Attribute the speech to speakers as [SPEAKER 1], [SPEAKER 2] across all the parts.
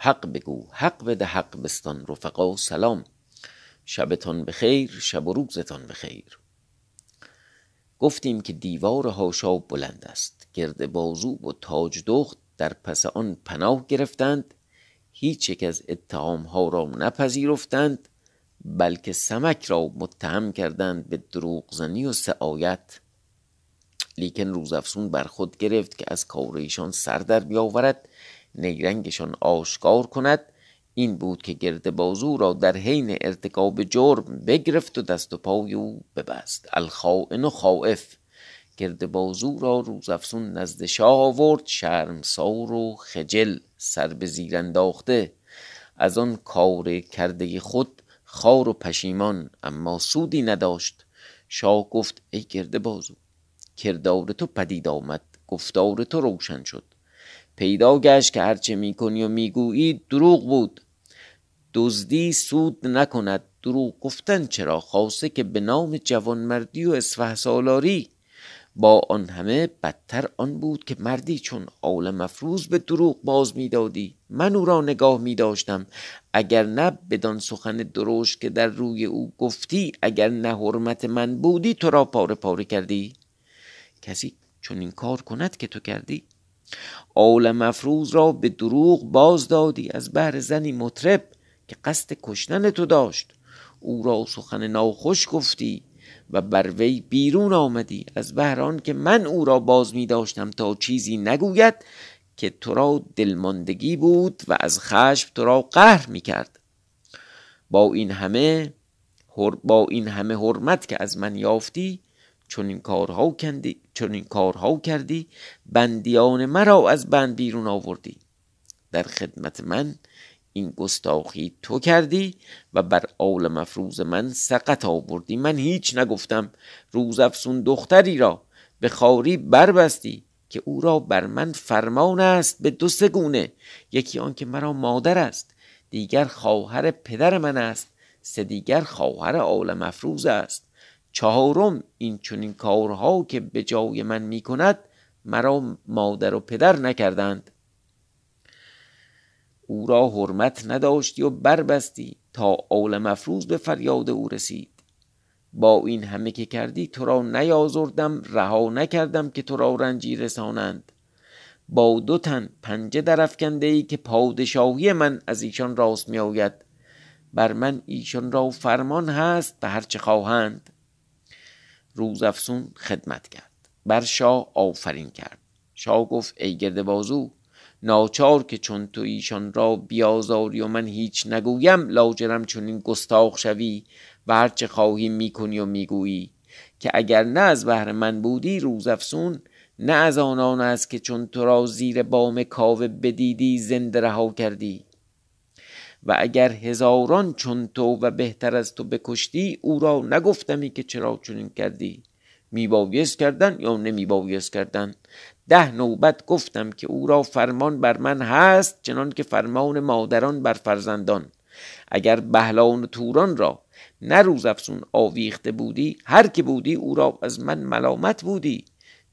[SPEAKER 1] حق بگو حق بده حق بستان رفقا سلام. شبتان بخیر شب و روزتان بخیر. گفتیم که دیوار هاشا بلند است. گرد بازو و تاج دخت در پس آن پناه گرفتند. هیچ یک از اتهام ها را نپذیرفتند بلکه سمک را متهم کردند به دروغ زنی و سعایت. لیکن روزافزون بر خود گرفت که از کار ایشان سر در بیاورد. نیرنگشان آشکار کند. این بود که گرد بازو را در حین ارتکاب جرم بگرفت و دست و پای او ببست. الخائن و خائف. گرد بازو را روزافزون نزد شاه آورد. شرمسار و خجل سر به زیر انداخته. از آن کار کرده خود خار و پشیمان اما سودی نداشت. شاه گفت ای گرد بازو کردار تو پدید آمد گفتار تو روشن شد. پیدا گشت که هرچه می‌کنی و می‌گویی دروغ بود. دزدی سود نکند. دروغ گفتن چرا؟ خاصه که به نام جوانمردی و اسفه سالاری. با آن همه بدتر آن بود که مردی چون آل مفروض به دروغ باز می‌دادی. من او را نگاه می داشتم اگر نه بدان سخن درشت که در روی او گفتی اگر نه حرمت من بودی تو را پاره پاره کردی. کسی چون این کار کند که تو کردی؟ آل مفروض را به دروغ باز دادی از بهر زنی مطرب که قصد کشتن تو داشت. او را سخن ناخوش گفتی و بر وی بیرون آمدی. از بهران که من او را باز می داشتم تا چیزی نگوید که تو را دلماندگی بود و از خشم تو را قهر می کرد. با این همه با این همه حرمت که از من یافتی چون این کارها کردی چون این کارها کردی بندیان مرا از بند بیرون آوردی. در خدمت من این گستاخی تو کردی و بر آل مفروض من سقط آوردی. من هیچ نگفتم روز افسون دختری را به خاری بربستی که او را بر من فرمان است به دو سگونه یکی آن که مرا مادر است دیگر خواهر پدر من است سه دیگر خواهر آل مفروض است. چهارم این چنین کارها که به جای من می کند مرا مادر و پدر نکردند. او را حرمت نداشتی و بربستی تا آل مفروض به فریاد او رسید. با این همه که کردی تو را نیازردم رها نکردم که تو را رنجی رسانند. با دو تن پنجه درفکنده ای که پادشاهی من از ایشان راست می آید بر من ایشان را فرمان هست به هرچه خواهند. روز افسون خدمت کرد. بر شاه آفرین کرد. شاه گفت ای گرد بازو ناچار که چون تو ایشان را بیازاری و من هیچ نگویم لاجرم چون این گستاخ شوی و هرچه خواهی می‌کنی و می‌گویی. که اگر نه از بهر من بودی روز افسون نه از آنان است که چون تو را زیر بام کاوه بدیدی زنده رها کردی. و اگر هزاران چون تو و بهتر از تو بکشتی او را نگفتمی که چرا چنین کردی؟ میبایست کردن یا نمیبایست کردن؟ ده نوبت گفتم که او را فرمان بر من هست چنان که فرمان مادران بر فرزندان. اگر بهلان و توران را نه افسون آویخته بودی هر که بودی او را از من ملامت بودی.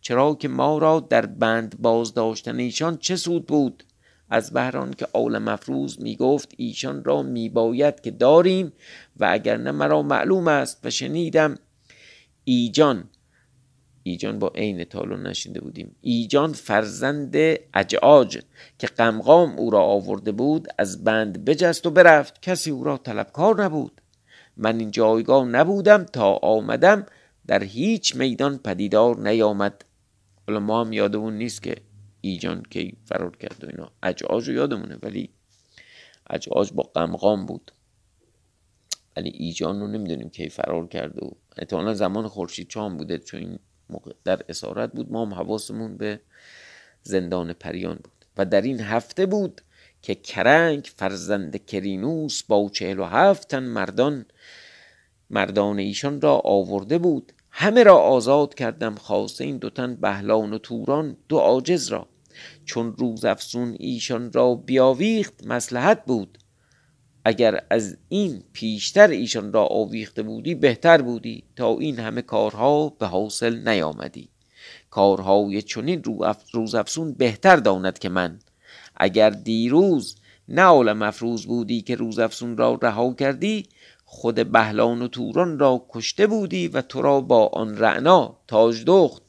[SPEAKER 1] چرا که ما را در بند باز داشتن ایشان چه سود بود؟ از بهران که آل مفروض می گفت ایشان را می باید که داریم و اگر نه مرا معلوم است و شنیدم ایجان ایجان با عین تالو نشینده بودیم. ایجان فرزند اجعاج که قمقام او را آورده بود از بند بجست و برفت. کسی او را طلبکار نبود. من این جایگاه نبودم تا آمدم در هیچ میدان پدیدار نیامد. حالا ما هم یادمون نیست که ایجان کی فرار کرد و اینا. اجعاج رو یادمونه ولی اجعاج با قمقام بود. ولی ایجان رو نمی‌دونیم کی فرار کرد و احتمالا زمان خورشید چام بوده چون این موقع در اسارت بود. ما هم حواسمون به زندان پریان بود. و در این هفته بود که کرنگ فرزند کرینوس با چهل و هفت مردان مردان ایشان را آورده بود. همه را آزاد کردم خواسته این دو تن بهلان و توران دو عاجز را. چون روز افسون ایشان را بیاویخت مسلحت بود. اگر از این پیشتر ایشان را آویخته بودی بهتر بودی تا این همه کارها به حاصل نیامدی. کارهای چنین روز افسون بهتر داند که من. اگر دیروز نه عالم افروز بودی که روز افسون را رها کردی خود بهلان و توران را کشته بودی و تو را با آن رعنا تاج دخت.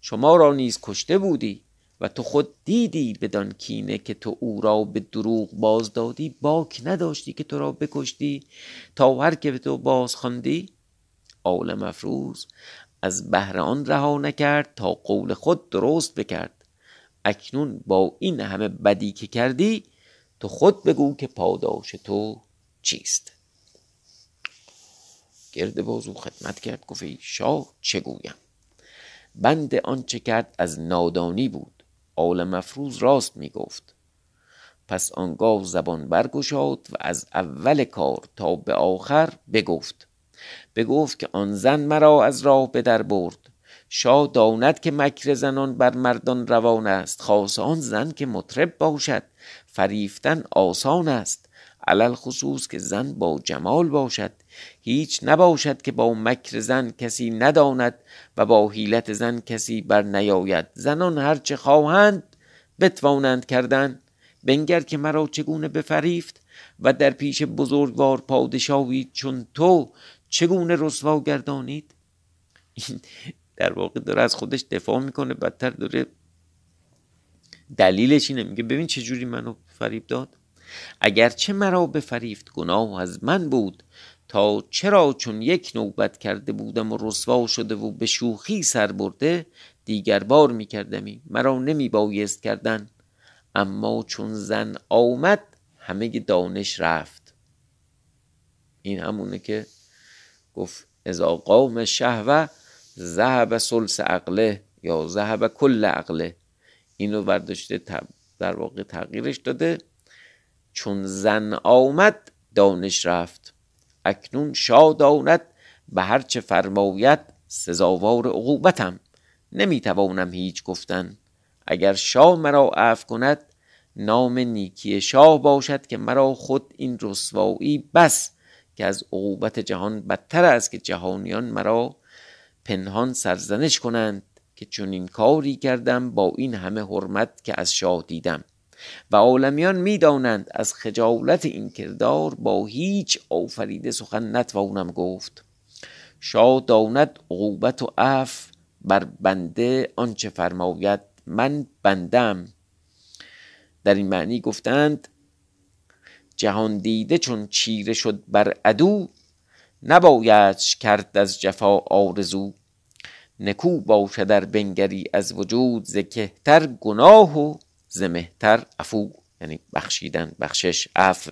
[SPEAKER 1] شما را نیز کشته بودی. و تو خود دیدی بدان کینه که تو او را به دروغ باز دادی باک نداشتی که تو را بکشتی تا هر که به تو باز خواندی؟ عالم افروز از بهر آن رها نکرد تا قول خود درست بکرد. اکنون با این همه بدی که کردی تو خود بگو که پاداش تو چیست. گرد بازو خدمت کرد گفت شاه چه گویم؟ بند آنچه کرد از نادانی بود. عالم مفروض راست می گفت پس آنگاه زبان برگشاد و از اول کار تا به آخر بگفت. بگفت که آن زن مرا از راه به در برد. شاه داند که مکر زنان بر مردان روان است. خاص آن زن که مطرب باشد. فریفتن آسان است. علل خصوص که زن با جمال باشد. هیچ نباشد که با مکر زن کسی نداند و با حیلت زن کسی بر نیاید. زنان هرچه خواهند بتوانند کردن. بنگر که مرا چگونه بفریفت و در پیش بزرگوار پادشاهی چون تو چگونه رسوا گردانید؟ در واقع داره از خودش دفاع می‌کنه بدتر داره دلیلش اینه. میگه ببین چجوری منو فریب داد. اگرچه مرا بفریفت گناه از من بود. تا چرا چون یک نوبت کرده بودم و رسوا شده و به شوخی سر برده دیگر بار می کردمی مرا نمی بایست کردن. اما چون زن آمد همه دانش رفت. این همونه که گفت ازا قوم شهوه ذهب سلس عقله یا ذهب کل عقله. اینو برداشته در واقع تغییرش داده. چون زن آمد دانش رفت. اکنون شاداند به هرچه فرماید سزاوار عقوبتم. نمی‌توانم هیچ گفتن. اگر شاه مرا عفو کند نام نیکی شاه باشد که مرا خود این رسوایی بس که از عقوبت جهان بدتر است که جهانیان مرا پنهان سرزنش کنند که چون این کاری کردم با این همه حرمت که از شاه دیدم. و عالمیان می‌دانند از خجالت این کردار با هیچ آفریده سخن نتوانم گفت. شاه داند عقوبت و عف بر بنده آنچه فرماید من بندم. در این معنی گفتند جهان دیده چون چیره شد بر عدو نباید کرد از جفا آرزو. نکو باشه در بنگری از وجود ز کهتر گناه و ز مهتر عفو یعنی بخشیدن بخشش عفو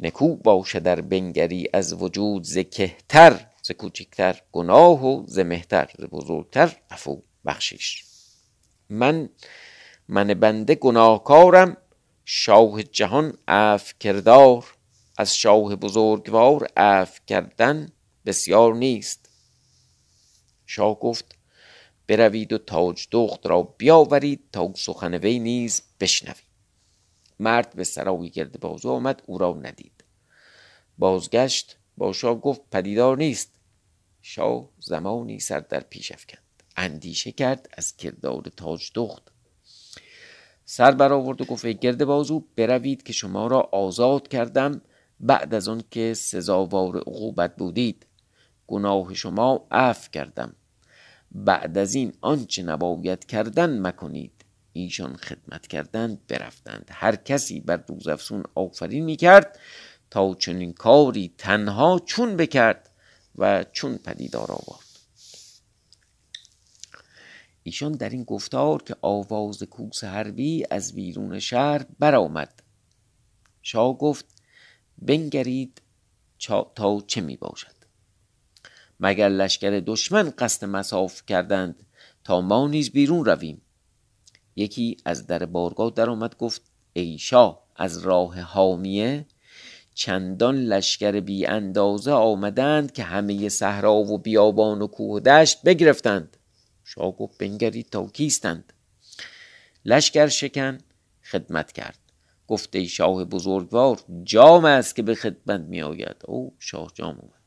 [SPEAKER 1] نکو باشه در بنگری از وجود ز کهتر ز کوچکتر گناه و ز مهتر ز بزرگتر عفو بخشیش من من بنده گناهکارم شاه جهان عفو کردار از شاه بزرگوار عفو کردن بسیار نیست شاه گفت بروید و تاج دخت را بیاورید تا سخن وی نیز بشنوید. مرد به سرای گرد بازو آمد او را ندید. بازگشت با شاه گفت پدیدار نیست. شاه زمانی سر در پیش افکند. اندیشه کرد از کردار تاج دخت. سر برآورد و گفت گرد بازو بروید که شما را آزاد کردم. بعد از آن که سزاوار عقوبت بودید. گناه شما عفو کردم. بعد از این آنچه نباید کردن مکنید. ایشان خدمت کردند برفتند. هر کسی بر روز افسون آفرین می کرد تا چنین کاری تنها چون بکرد و چون پدیدار آورد. ایشان در این گفتار که آواز کوس حربی از بیرون شهر برآمد. شاه گفت بنگرید تا چه می باشد مگر لشکر دشمن قصد مساف کردند تا ما نیز بیرون رویم؟ یکی از در بارگاه در آمد گفت ای شاه از راه حامیه چندان لشکر بی اندازه آمدند که همه صحرا و بیابان و کوه و دشت بگرفتند. شاه گفت بنگرید تا کیستند؟ لشکر شکن خدمت کرد. گفت ای شاه بزرگوار جام است که به خدمت می آید او شاه جام اومد.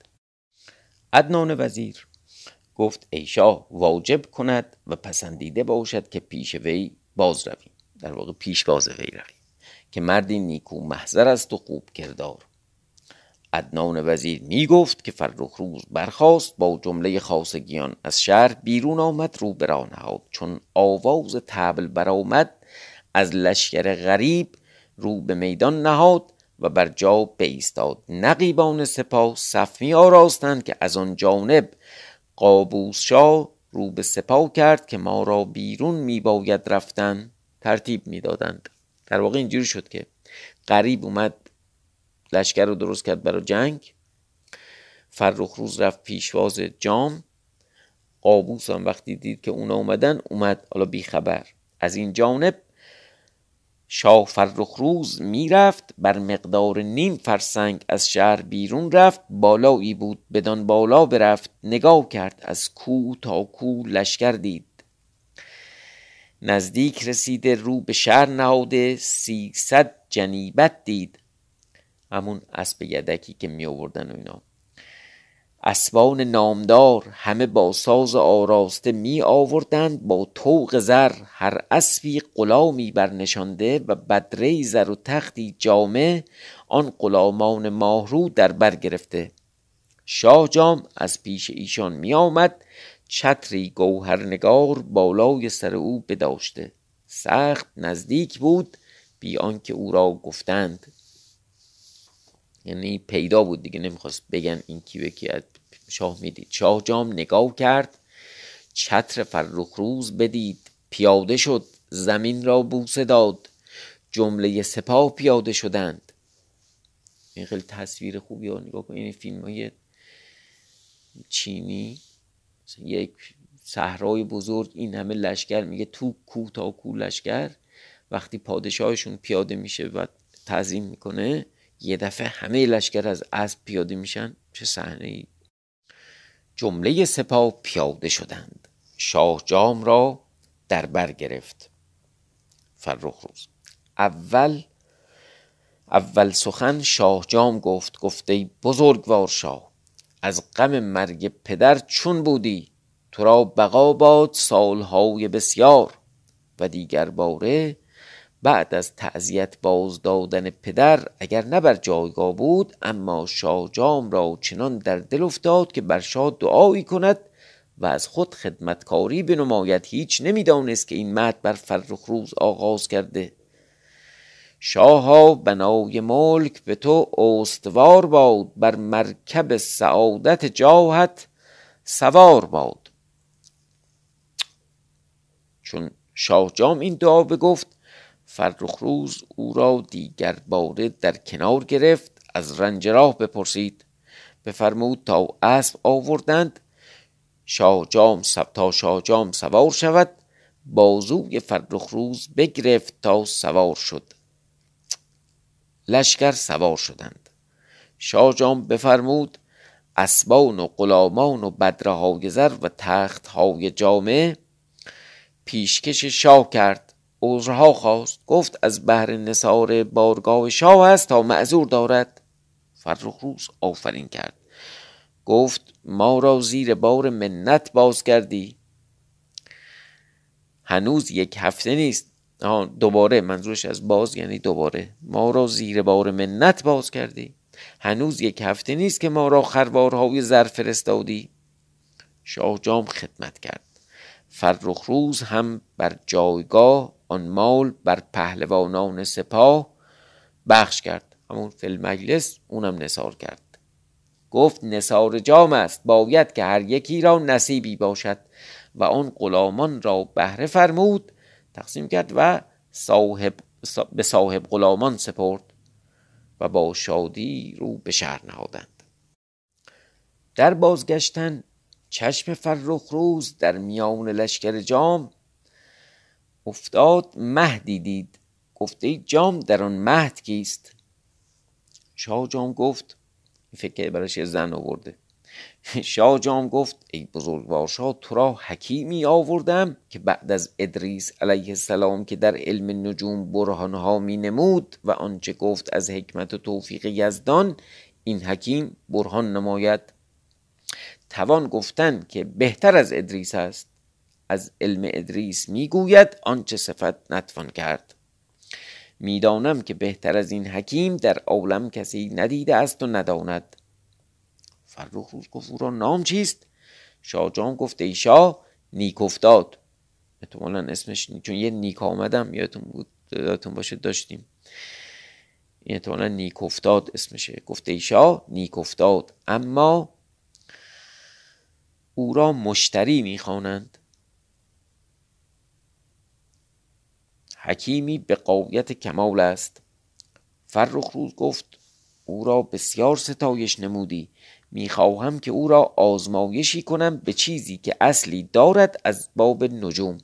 [SPEAKER 1] عدنان وزیر گفت ای شاه واجب کند و پسندیده باشد که پیش وی باز رویم. در واقع پیشواز ویرقی که مردی نیکو محضر است و خوب کردار. عدنان وزیر می گفت که فرخ روز برخاست با جمله خاصگیان از شهر بیرون آمد رو برا نهاد. چون آواز تبل برآمد از لشکر غریب رو به میدان نهاد. و بر جا بیستاد نقیبان سپاه صف می آراستند که از آن جانب قابوس شاه رو به سپاه کرد که ما را بیرون می باید رفتن ترتیب می‌دادند. در واقع اینجوری شد که غریب اومد لشکر رو درست کرد برای جنگ. فرخ روز رفت پیشواز جام. قابوس هم وقتی دید که اونا اومدن اومد حالا بی خبر از این جانب شاه فرخ روز می‌رفت بر مقدار نیم فرسنگ از شهر بیرون رفت بالایی بود بدان بالا برفت نگاه کرد از کو تا کو لشکر دید. نزدیک رسیده رو به شهر نهاده سیصد جنیبت دید. همون اسب یدکی که می آوردن و اینا. اسبان نامدار همه با ساز آراسته می آوردند با توق زر هر اسبی غلامی برنشانده و بدره زر و تختی جامه آن غلامان ماهرو در بر گرفته. شاه جام از پیش ایشان می آمد چتری گوهرنگار بالای سر او بداشته. سخت نزدیک بود بی آنکه او را گفتند. یعنی پیدا بود دیگه نمی‌خواست بگن این کی کی از شاه می‌دید. شاه جام نگاه کرد چتر فرخ روز بدید پیاده شد زمین را بوسه داد جمله سپاه پیاده شدند. این خیلی تصویر خوبی ها نگاه کنید این فیلم های چینی یک صحرای بزرگ این همه لشکر میگه تو کو تا کو لشکر وقتی پادشاهشون پیاده میشه و تعظیم می‌کنه یه دفعه همه لشکر از اسب پیاده میشن چه صحنه ای جمله سپاه پیاده شدند. شاه جام را در بر گرفت. فرخ روز. اول اول سخن شاه جام گفت گفته بزرگوار شاه از غم مرگ پدر چون بودی؟ تو را بقا باد سالهای بسیار. و دیگر باره بعد از تعذیت باز دادن پدر اگر نه بر جایگاه بود اما شاه جام را چنان در دل افتاد که بر شاه دعایی کند و از خود خدمتکاری بنماید. هیچ نمی‌دانست که این مد بر فرخ روز آغاز کرده. شاها بنای ملک به تو استوار باد بر مرکب سعادت جاهت سوار باد. چون شاه جام این دعا بگفت فرخ روز او را دیگر باره در کنار گرفت از رنج راه بپرسید. بفرمود تا اسب آوردند شاه جام سب تا شاه جام سوار شود. بازوی فرخ روز بگرفت تا سوار شد. لشکر سوار شدند. شاه جام بفرمود اسبان و غلامان و بدره های زر و تخت های جامعه پیشکش شاه کرد. عذرها خواست. گفت از بهر نصار بارگاه شاه است تا معذور دارد. فرخ روز آفرین کرد. گفت ما را زیر بار منت باز کردی هنوز یک هفته نیست. دوباره منظورش از باز یعنی دوباره. ما را زیر بار منت باز کردی هنوز یک هفته نیست که ما را خروارهای زر فرستادی. شاه جام خدمت کرد. فرخ روز هم بر جایگاه آن مال بر پهلوانان سپاه بخش کرد. همون فیلم مجلس اونم نصار کرد. گفت نصار جام است. باید که هر یکی را نصیبی باشد و آن غلامان را بهره فرمود. تقسیم کرد و صاحب به صاحب غلامان سپرد و با شادی رو به شهر نهادند. در بازگشتن چشم فرخ روز در میان لشکر جام افتاد مهدی دید. گفته جام در آن مهد کیست؟ شاه جام گفت فکر براش زن آورده. شاه جام گفت ای بزرگوار شاه تو را حکیمی آوردم که بعد از ادریس علیه السلام که در علم نجوم برهانها می نمود و آنچه گفت از حکمت و توفیق یزدان این حکیم برهان نماید. توان گفتن که بهتر از ادریس است. از علم ادریس می‌گوید آنچه صفت نتوان کرد. می‌دانم که بهتر از این حکیم در عالم کسی ندیده است و نداند. فرخ روز را نام چیست؟ شاهجان گفت ای شاه نیک افتاد. احتمالا اسمش چون یه نیک آمدم یادتون بود یادتون باشه داشتیم. این احتمالا نیک افتاد اسمشه. گفته ای شاه نیک افتاد. اما او را مشتری می‌خوانند. حکیمی به قایت کمال است. فرخ روز گفت او را بسیار ستایش نمودی. می‌خواهم که او را آزمایشی کنم به چیزی که اصلی دارد از باب نجوم.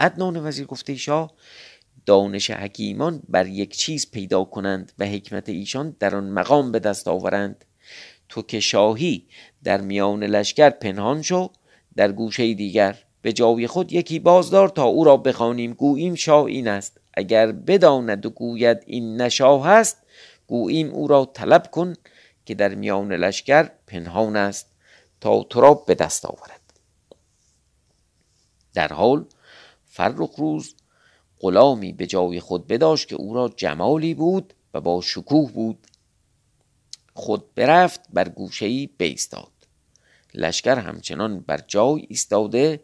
[SPEAKER 1] عدنان وزیر گفته شاه دانش حکیمان بر یک چیز پیدا کنند و حکمت ایشان در آن مقام به دست آورند. تو که شاهی در میان لشکر پنهان شو در گوشه دیگر. به جای خود یکی بازدار تا او را بخوانیم گوییم شاه این است. اگر بداند و گوید این نشاه است گوییم او را طلب کن که در میان لشکر پنهان است تا تو را به دست آورد. در حال فرخ روز غلامی به جای خود بداشت که او را جمالی بود و با شکوه بود. خود برفت بر گوشهای بیستاد لشکر همچنان بر جای ایستاده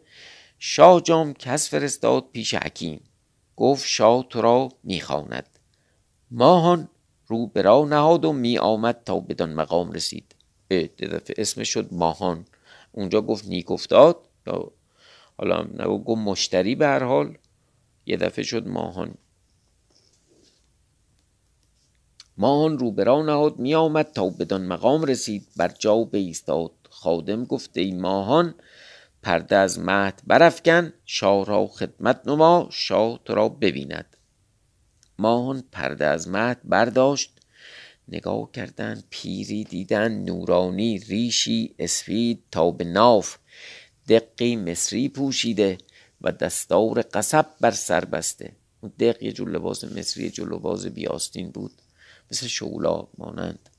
[SPEAKER 1] شاه جام کس فرستاد پیش حکیم. گفت شاه تو را می‌خواند. ماهان رو به راه نهاد و می آمد تا بدان مقام رسید. دفعه اسمش شد ماهان. اونجا گفت نیک افتاد. یا حالا نگو گفت مشتری به هر حال. یه دفعه شد ماهان. ماهان رو به راه نهاد می آمد تا بدان مقام رسید. بر جا ایستاد خادم گفت ای ماهان پرده از مهد برافکن شاه را خدمت نما شاه تو را ببیند. ماهان پرده از مهد برداشت نگاه کردند پیری دیدن نورانی ریشی اسفید تا به ناف دقی مصری پوشیده و دستار قصب بر سر بسته. اون دق یه لباس مصری جور لباس بیاستین بود. مثل شولا مانند.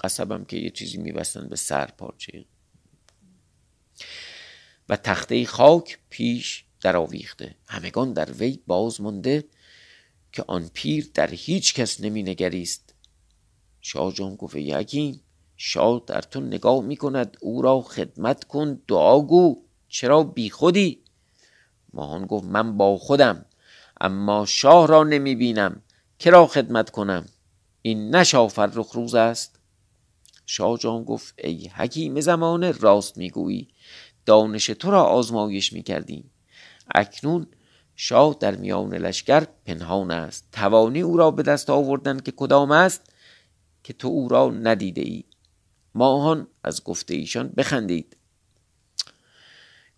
[SPEAKER 1] قصبم که یه چیزی میبستن به سر پارچه. و تخته خاک پیش در آویخته همگان در وی باز مانده که آن پیر در هیچ کس نمی نگریست شاه جان گفت یکیم شاه در تو نگاه می کند او را خدمت کن دعا گو چرا بی خودی؟ ماهان گفت من با خودم اما شاه را نمی بینم کرا خدمت کنم؟ این نشا فرخ روز است. شاه جان گفت ای حکیم زمانه راست می‌گویی دانش تو را آزمایش می‌کردیم. اکنون شاه در میان لشکر پنهان است. توانی او را به دست آوردن که کدام است که تو او را ندیده ای ماهان از گفته ایشان بخندید.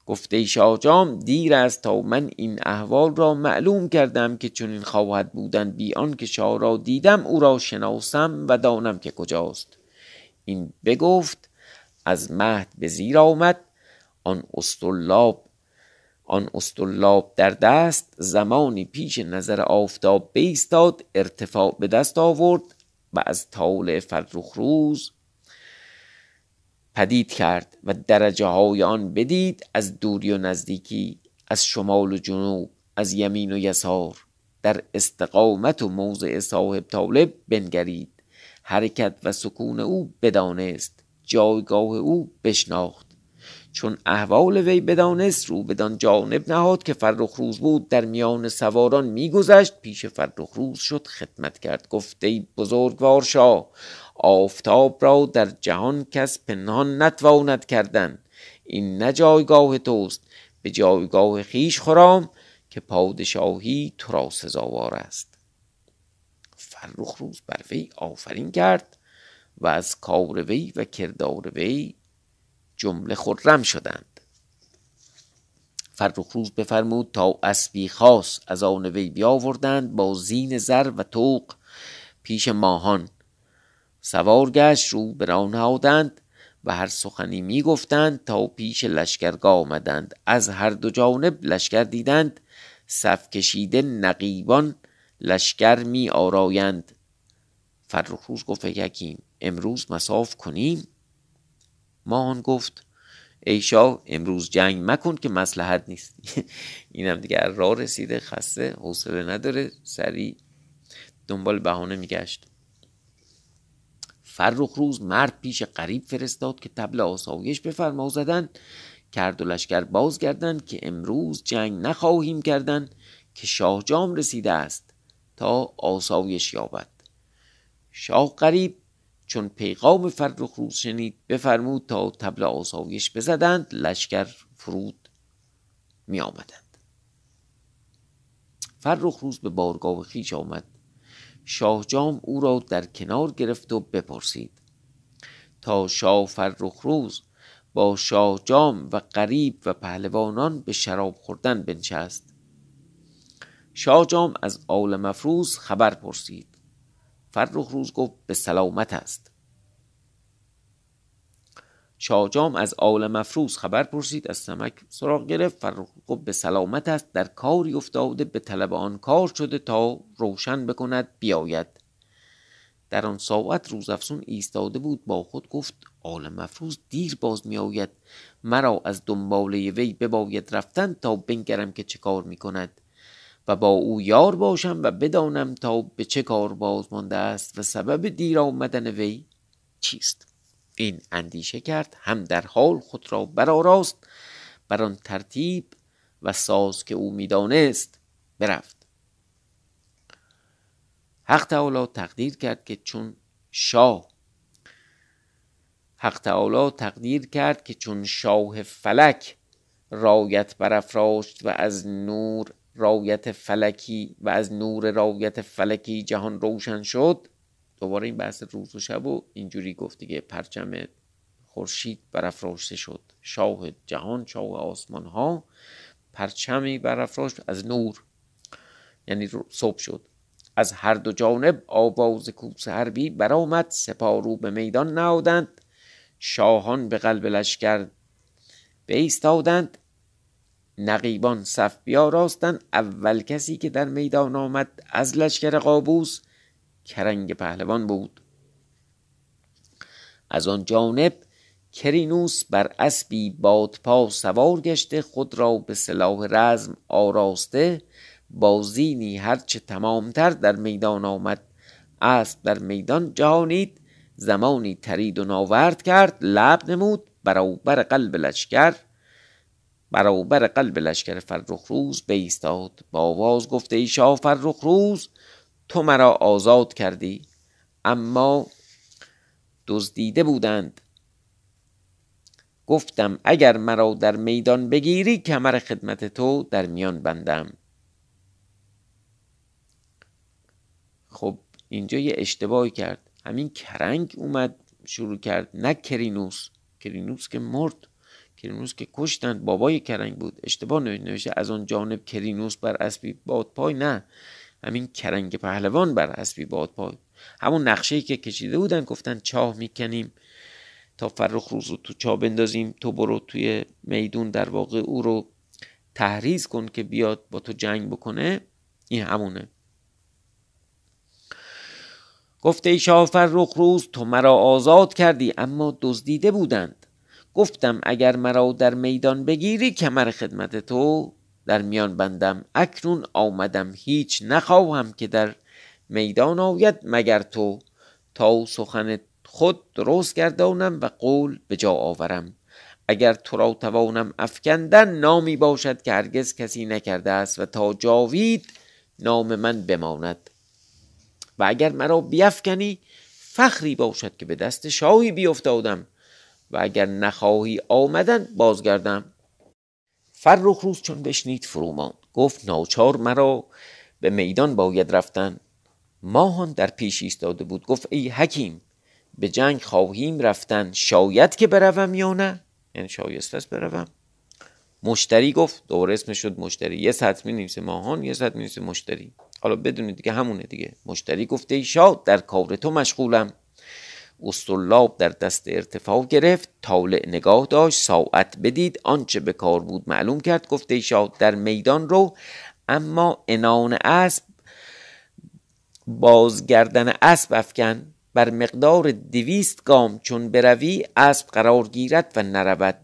[SPEAKER 1] گفته جام دیر است تا من این احوال را معلوم کردم که چنین خواهد بودن. بی که شاه را دیدم او را شناسم و دانم که کجاست. این بگفت از مهد به زیر آمد. آن استرلاب آن استرلاب در دست زمانی پیش نظر آفتاب بیستاد ارتفاع به دست آورد و از طالع فرخ روز پدید کرد و درجه های آن بدید از دوری و نزدیکی از شمال و جنوب از یمین و یسار. در استقامت و موضع صاحب طالب بنگرید. حرکت و سکون او بدانست. جایگاه او بشناخت. چون احوال وی بدانست رو بدان جانب نهاد که فرخ روز بود در میان سواران میگذشت پیش فرخ روز شد خدمت کرد گفته ای بزرگوار شاه آفتاب را در جهان کس پنهان نتواند کردن این نه جایگاه توست به جایگاه خیش خرام که پادشاهی تو را سزاوار است. فرخ روز بر وی آفرین کرد و از کار وی و کردار وی جمله خرم شدند. فرخ روز بفرمود تا اسبی خاص از آن وی بیاوردند با زین زر و توق پیش ماهان. سوار گشت رو به نهادند و هر سخنی می گفتند تا پیش لشکرگاه آمدند. از هر دو جانب لشکر دیدند. صف کشیده نقیبان لشکر می آرایند. فرخ گفت یکیم امروز مساف کنیم. ماهان گفت ای شاه امروز جنگ مکن که مسلحت نیست. اینم دیگه راه رسیده خسته حوصله نداره سریع دنبال بهانه میگشت. فرخ روز مرد پیش قریب فرستاد که تبل آسایش بفرما زدن. کرد و لشکر بازگردن که امروز جنگ نخواهیم کردن که شاه جام رسیده است تا آسایش یابد. شاه قریب چون پیغام فرخ روز شنید بفرمود تا تبل آسایش بزدند لشکر فرود می آمدند فرخ روز به بارگاه خیش آمد. شاه جام او را در کنار گرفت و بپرسید. تا شاه فرخ روز با شاه جام و قریب و پهلوانان به شراب خوردن بنشست. شاه جام از آل مفروز خبر پرسید. فرخ روز گفت به سلامت است. شاهجام از آل مفروز خبر پرسید از سمک سراغ گرفت فرخ گفت به سلامت است در کاری افتاده به طلب آن کار شده تا روشن بکند بیاید. در آن ساعت روزافسون ایستاده بود با خود گفت آل مفروز دیر باز می آید مرا از دنباله وی بباید رفتن تا بنگرم که چه کار می کند و با او یار باشم و بدانم تا به چه کار باز مانده است و سبب دیر آمدن وی چیست. این اندیشه کرد هم در حال خود را برآراست بر آن ترتیب و ساز که او می‌دانست برفت. حق تعالی تقدیر کرد که چون شاه حق تعالی تقدیر کرد که چون شاه فلک رایت برافراشت و از نور رایت فلکی و از نور رایت فلکی جهان روشن شد. دوباره این بحث روز و شب و اینجوری گفت دیگه پرچم خورشید برافراشته شد. شاه جهان شاه آسمان ها پرچمی برافراشت از نور یعنی صبح شد. از هر دو جانب آواز کوس حربی برآمد سپارو به میدان نهادند. شاهان به قلب لشکر بیستادند نقیبان صف بیاراستند اول کسی که در میدان آمد از لشکر قابوس کرنگ پهلوان بود. از آن جانب کرینوس بر اسبی بادپا سوار گشته خود را به سلاح رزم آراسته بازینی هرچه تمامتر در میدان آمد. اسب در میدان جهانید زمانی ترید و ناورد کرد لب نمود برابر قلب لشکر. برابر قلب لشکر فرخ روز بیستاد. با آواز گفته ای شاه فرخ روز تو مرا آزاد کردی. اما دزدیده بودند. گفتم اگر مرا در میدان بگیری کمر خدمت تو در میان بندم. خب اینجا یه اشتباهی کرد. همین کرنگ اومد شروع کرد. نه کرینوس. کرینوس که مرد. کرینوس که کشتند بابای کرنگ بود. اشتباه نوشته از اون جانب کرینوس بر اسبی باد پای نه. همین کرنگ پهلوان بر اسبی باد پای. همون نقشه که کشیده بودن گفتن چاه می‌کنیم تا فرخ روز رو تو چاه بندازیم تو برو توی میدون در واقع او رو تحریز کن که بیاد با تو جنگ بکنه. این همونه. گفته ای شاه فرخ روز تو مرا آزاد کردی اما دزدیده بودند. گفتم اگر مرا در میدان بگیری کمر خدمت تو در میان بندم. اکنون آمدم هیچ نخواهم که در میدان آید مگر تو. تا سخن خود درست گردانم و قول به جا آورم. اگر تو را توانم افکندن نامی باشد که هرگز کسی نکرده است و تا جاوید نام من بماند. و اگر مرا بیفکنی فخری باشد که به دست شاهی بیفتادم و اگر نخواهی آمدن بازگردم. فرخ روز چون بشنید فروماند. گفت ناچار مرا به میدان باید رفتن. ماهان در پیش ایستاده بود. گفت ای حکیم به جنگ خواهیم رفتن. شاید که بروم یا نه؟ یعنی شایست است بروم. مشتری گفت دور اسم شد مشتری. یه سطح می ماهان یه سطح می مشتری. حالا بدونید دیگه همونه دیگه. مشتری گفته ای شاد در کار تو مشغولم. استرلاب در دست ارتفاع گرفت. طالع نگاه داشت. ساعت بدید. آنچه به کار بود معلوم کرد. گفته شاد در میدان رو. اما انان اسب بازگردن اسب افکن. بر مقدار دویست گام چون بروی اسب قرار گیرد و نرود.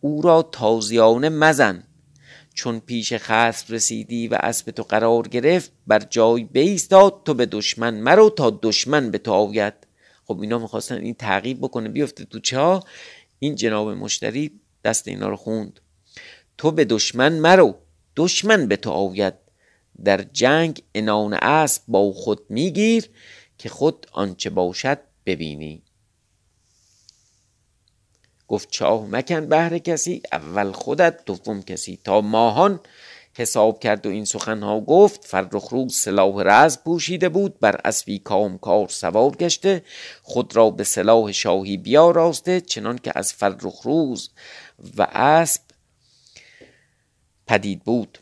[SPEAKER 1] او را تازیانه مزن. چون پیش خصم رسیدی و اسب تو قرار گرفت بر جای بیستاد تو به دشمن مرو تا دشمن به تو آید. خب اینا می‌خواستن این تعقیب بکنه بیفته تو چا این جناب مشتری دست اینا رو خوند. تو به دشمن مرو. دشمن به تو آید. در جنگ انان اسب با خود میگیر که خود آنچه باشد ببینی. گفت چاه مکن بهر کسی اول خودت دوم کسی. تا ماهان حساب کرد و این سخنها گفت. فرخ روز سلاح رز پوشیده بود بر اسبی کام کار سوار گشته. خود را به سلاح شاهی بیاراسته چنان که از فرخ روز و اسب پدید بود.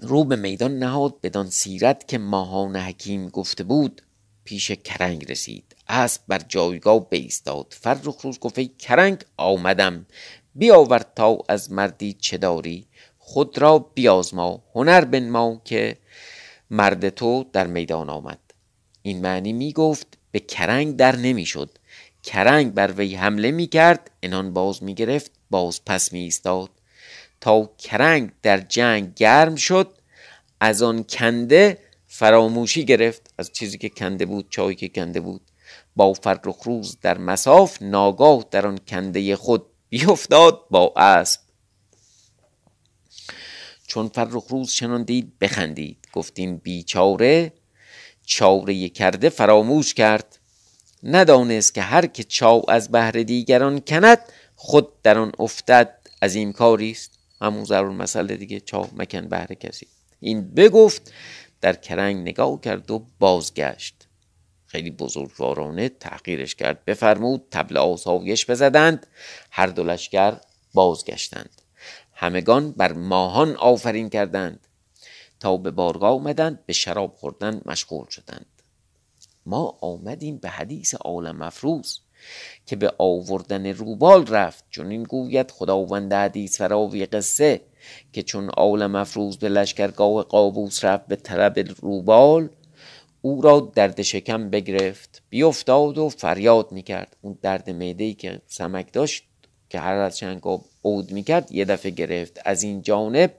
[SPEAKER 1] رو به میدان نهاد بدان سیرت که ماهان حکیم گفته بود. پیش کرنگ رسید. اسب بر جایگاه بیستاد. فرخ روز گفت کرنگ آمدم. بیاور تا از مردی چه داری؟ خود را بیازما. هنر بنما که مرد تو در میدان آمد. این معنی می گفت به کرنگ در نمی‌شد. کرنگ بر وی حمله می کرد انان باز می گرفت باز پس می ایستاد تا کرنگ در جنگ گرم شد از آن کنده فراموشی گرفت. از چیزی که کنده بود چایی که کنده بود. با فرخ روز در مساف ناگاه در آن کنده خود بیفتاد با اسب چون فرخ روز چنان دید بخندید. گفتین بیچاره چاره کرده فراموش کرد. ندانست که هر که چاو از بهر دیگران کند خود در آن افتد. از این کاری است. همون ضرور مسئله دیگه چاو مکن بهر کسی. این بگفت در کرنگ نگاه کرد و بازگشت. خیلی بزرگوارانه تحقیرش کرد. بفرمود تبل آسایش بزدند. هر دو لشکر بازگشتند. همگان بر ماهان آفرین کردند. تا به بارگاه آمدند به شراب خوردن مشغول شدند. ما آمدیم به حدیث عالم مفروض که به آوردن روبال رفت. چون این گوید خداوند حدیث فراوی قصه که چون عالم مفروض به لشکرگاه قابوس رفت به طلب روبال او را درد شکم بگرفت بیافتاد و فریاد می‌کرد. اون درد معده که سمک داشت که هر از چند عود می‌کرد یه دفعه گرفت. از این جانب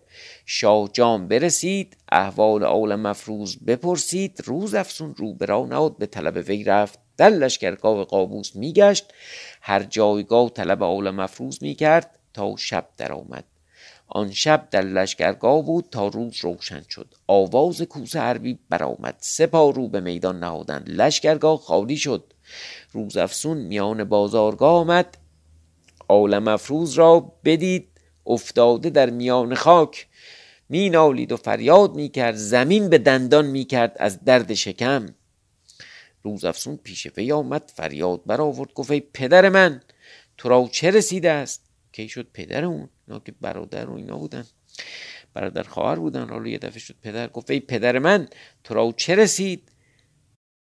[SPEAKER 1] شاه جام برسید احوال عالم مفروض بپرسید روز افسون رو برا نهاد به طلب وی رفت. در لشکرگاه قابوس میگشت هر جایگاه طلب عالم مفروض می‌کرد تا شب درآمد. آن شب در لشکرگاه بود تا روز روشن شد. آواز کوس حربی برآمد. سپاه رو به میدان نهادند. لشکرگاه خالی شد. روز افسون میان بازارگاه آمد. عالم افروز را بدید افتاده در میان خاک. می نالید و فریاد می کرد زمین به دندان می کرد از درد شکم. روز افسون پیش وی آمد فریاد برآورد گفت ای پدر من تو را چه رسیده است؟ کی شد پدر اون؟ اینا که برادر و اینا بودن. برادر خواهر بودن. حالا یه دفعه شد پدر گفت ای پدر من تو را چه رسید؟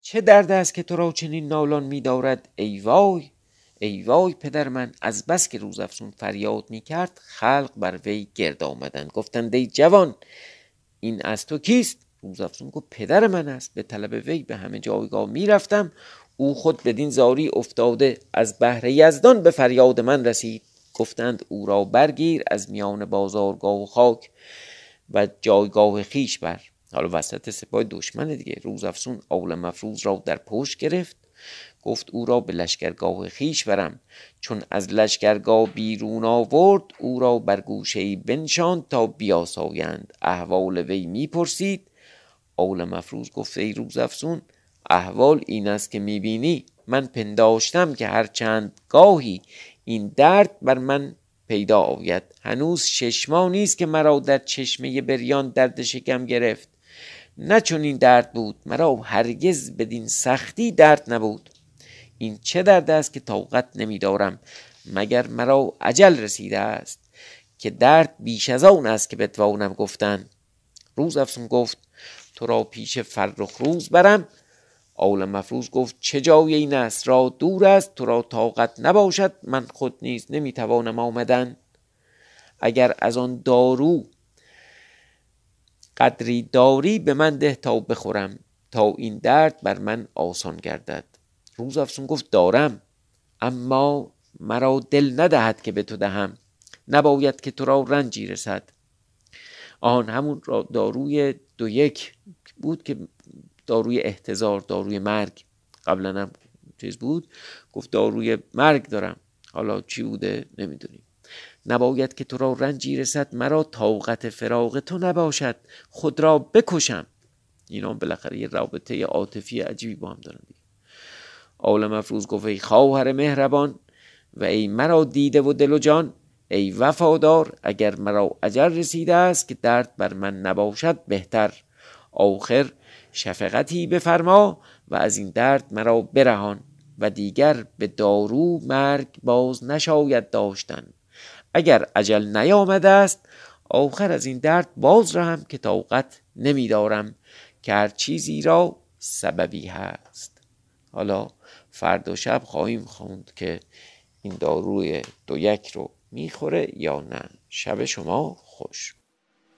[SPEAKER 1] چه درد است که تو را چنین نالان میدارد؟ ای وای! ای وای پدر من از بس که روز افسون فریاد می کرد خلق بر وی گرد آمدند گفتند ای جوان این از تو کیست؟ روز افسون گفت پدر من است. به طلب وی به همه جایگاه می‌رفتم. او خود بدین زاری افتاده. از بهر یزدان به فریاد من رسید. گفتند او را برگیر از میان بازارگاه و خاک و جایگاه خیش بر. حالا وسط سپاه دشمن دیگه. روز افسون اول مفروض را در پشت گرفت. گفت او را به لشکرگاه خیش برم. چون از لشکرگاه بیرون آورد او را بر گوشه بنشاند تا بیاسایند. احوال وی می‌پرسید. اول مفروض گفت ای روز افسون احوال این است که می‌بینی من پنداشتم که هر چند گاهی این درد بر من پیدا آید. هنوز شش ماه نیست که مرا در چشمه بریان درد شکم گرفت. نه چون این درد بود مرا هرگز بدین سختی درد نبود. این چه درد است که طاقت نمیدارم مگر مرا عجل رسیده است که درد بیش از آن است که بتوانم گفتن. روز افسون گفت تو را پیش فرخ روز برم. آول مفروض گفت چه جای این است؟ را دور است تو را طاقت نباشد من خود نیز نمی‌توانم آمدن. اگر از آن دارو قدری داری به من ده تا بخورم تا این درد بر من آسان گردد. روز افسون گفت دارم اما مرا دل ندهد که به تو دهم. نباید که تو را رنجی رسد. آن همون داروی دو یک بود که داروی احتضار داروی مرگ. قبلا هم چیز بود. گفت داروی مرگ دارم. حالا چی بوده؟ نمی‌دونیم. نباید که تو را رنجی رسد مرا طاقت فراغ تو نباشد. خود را بکشم. اینا بالاخره یه رابطه عاطفی عجیبی با هم دارن دیگه. آل مفروض گفت ای خواهر مهربان و ای مرا دیده و دل و جان ای وفادار اگر مرا اجر رسیده است که درد بر من نباشد بهتر. آخر شفقتی بفرما و از این درد مرا برهان و دیگر به دارو مرگ باز نشاید داشتن. اگر عجل نیامده است آخر از این درد باز رهم که طاقت نمیدارم که هر چیزی را سببی هست. حالا فردا شب خواهیم خوند که این داروی دو یک رو می‌خوره یا نه. شب شما خوش.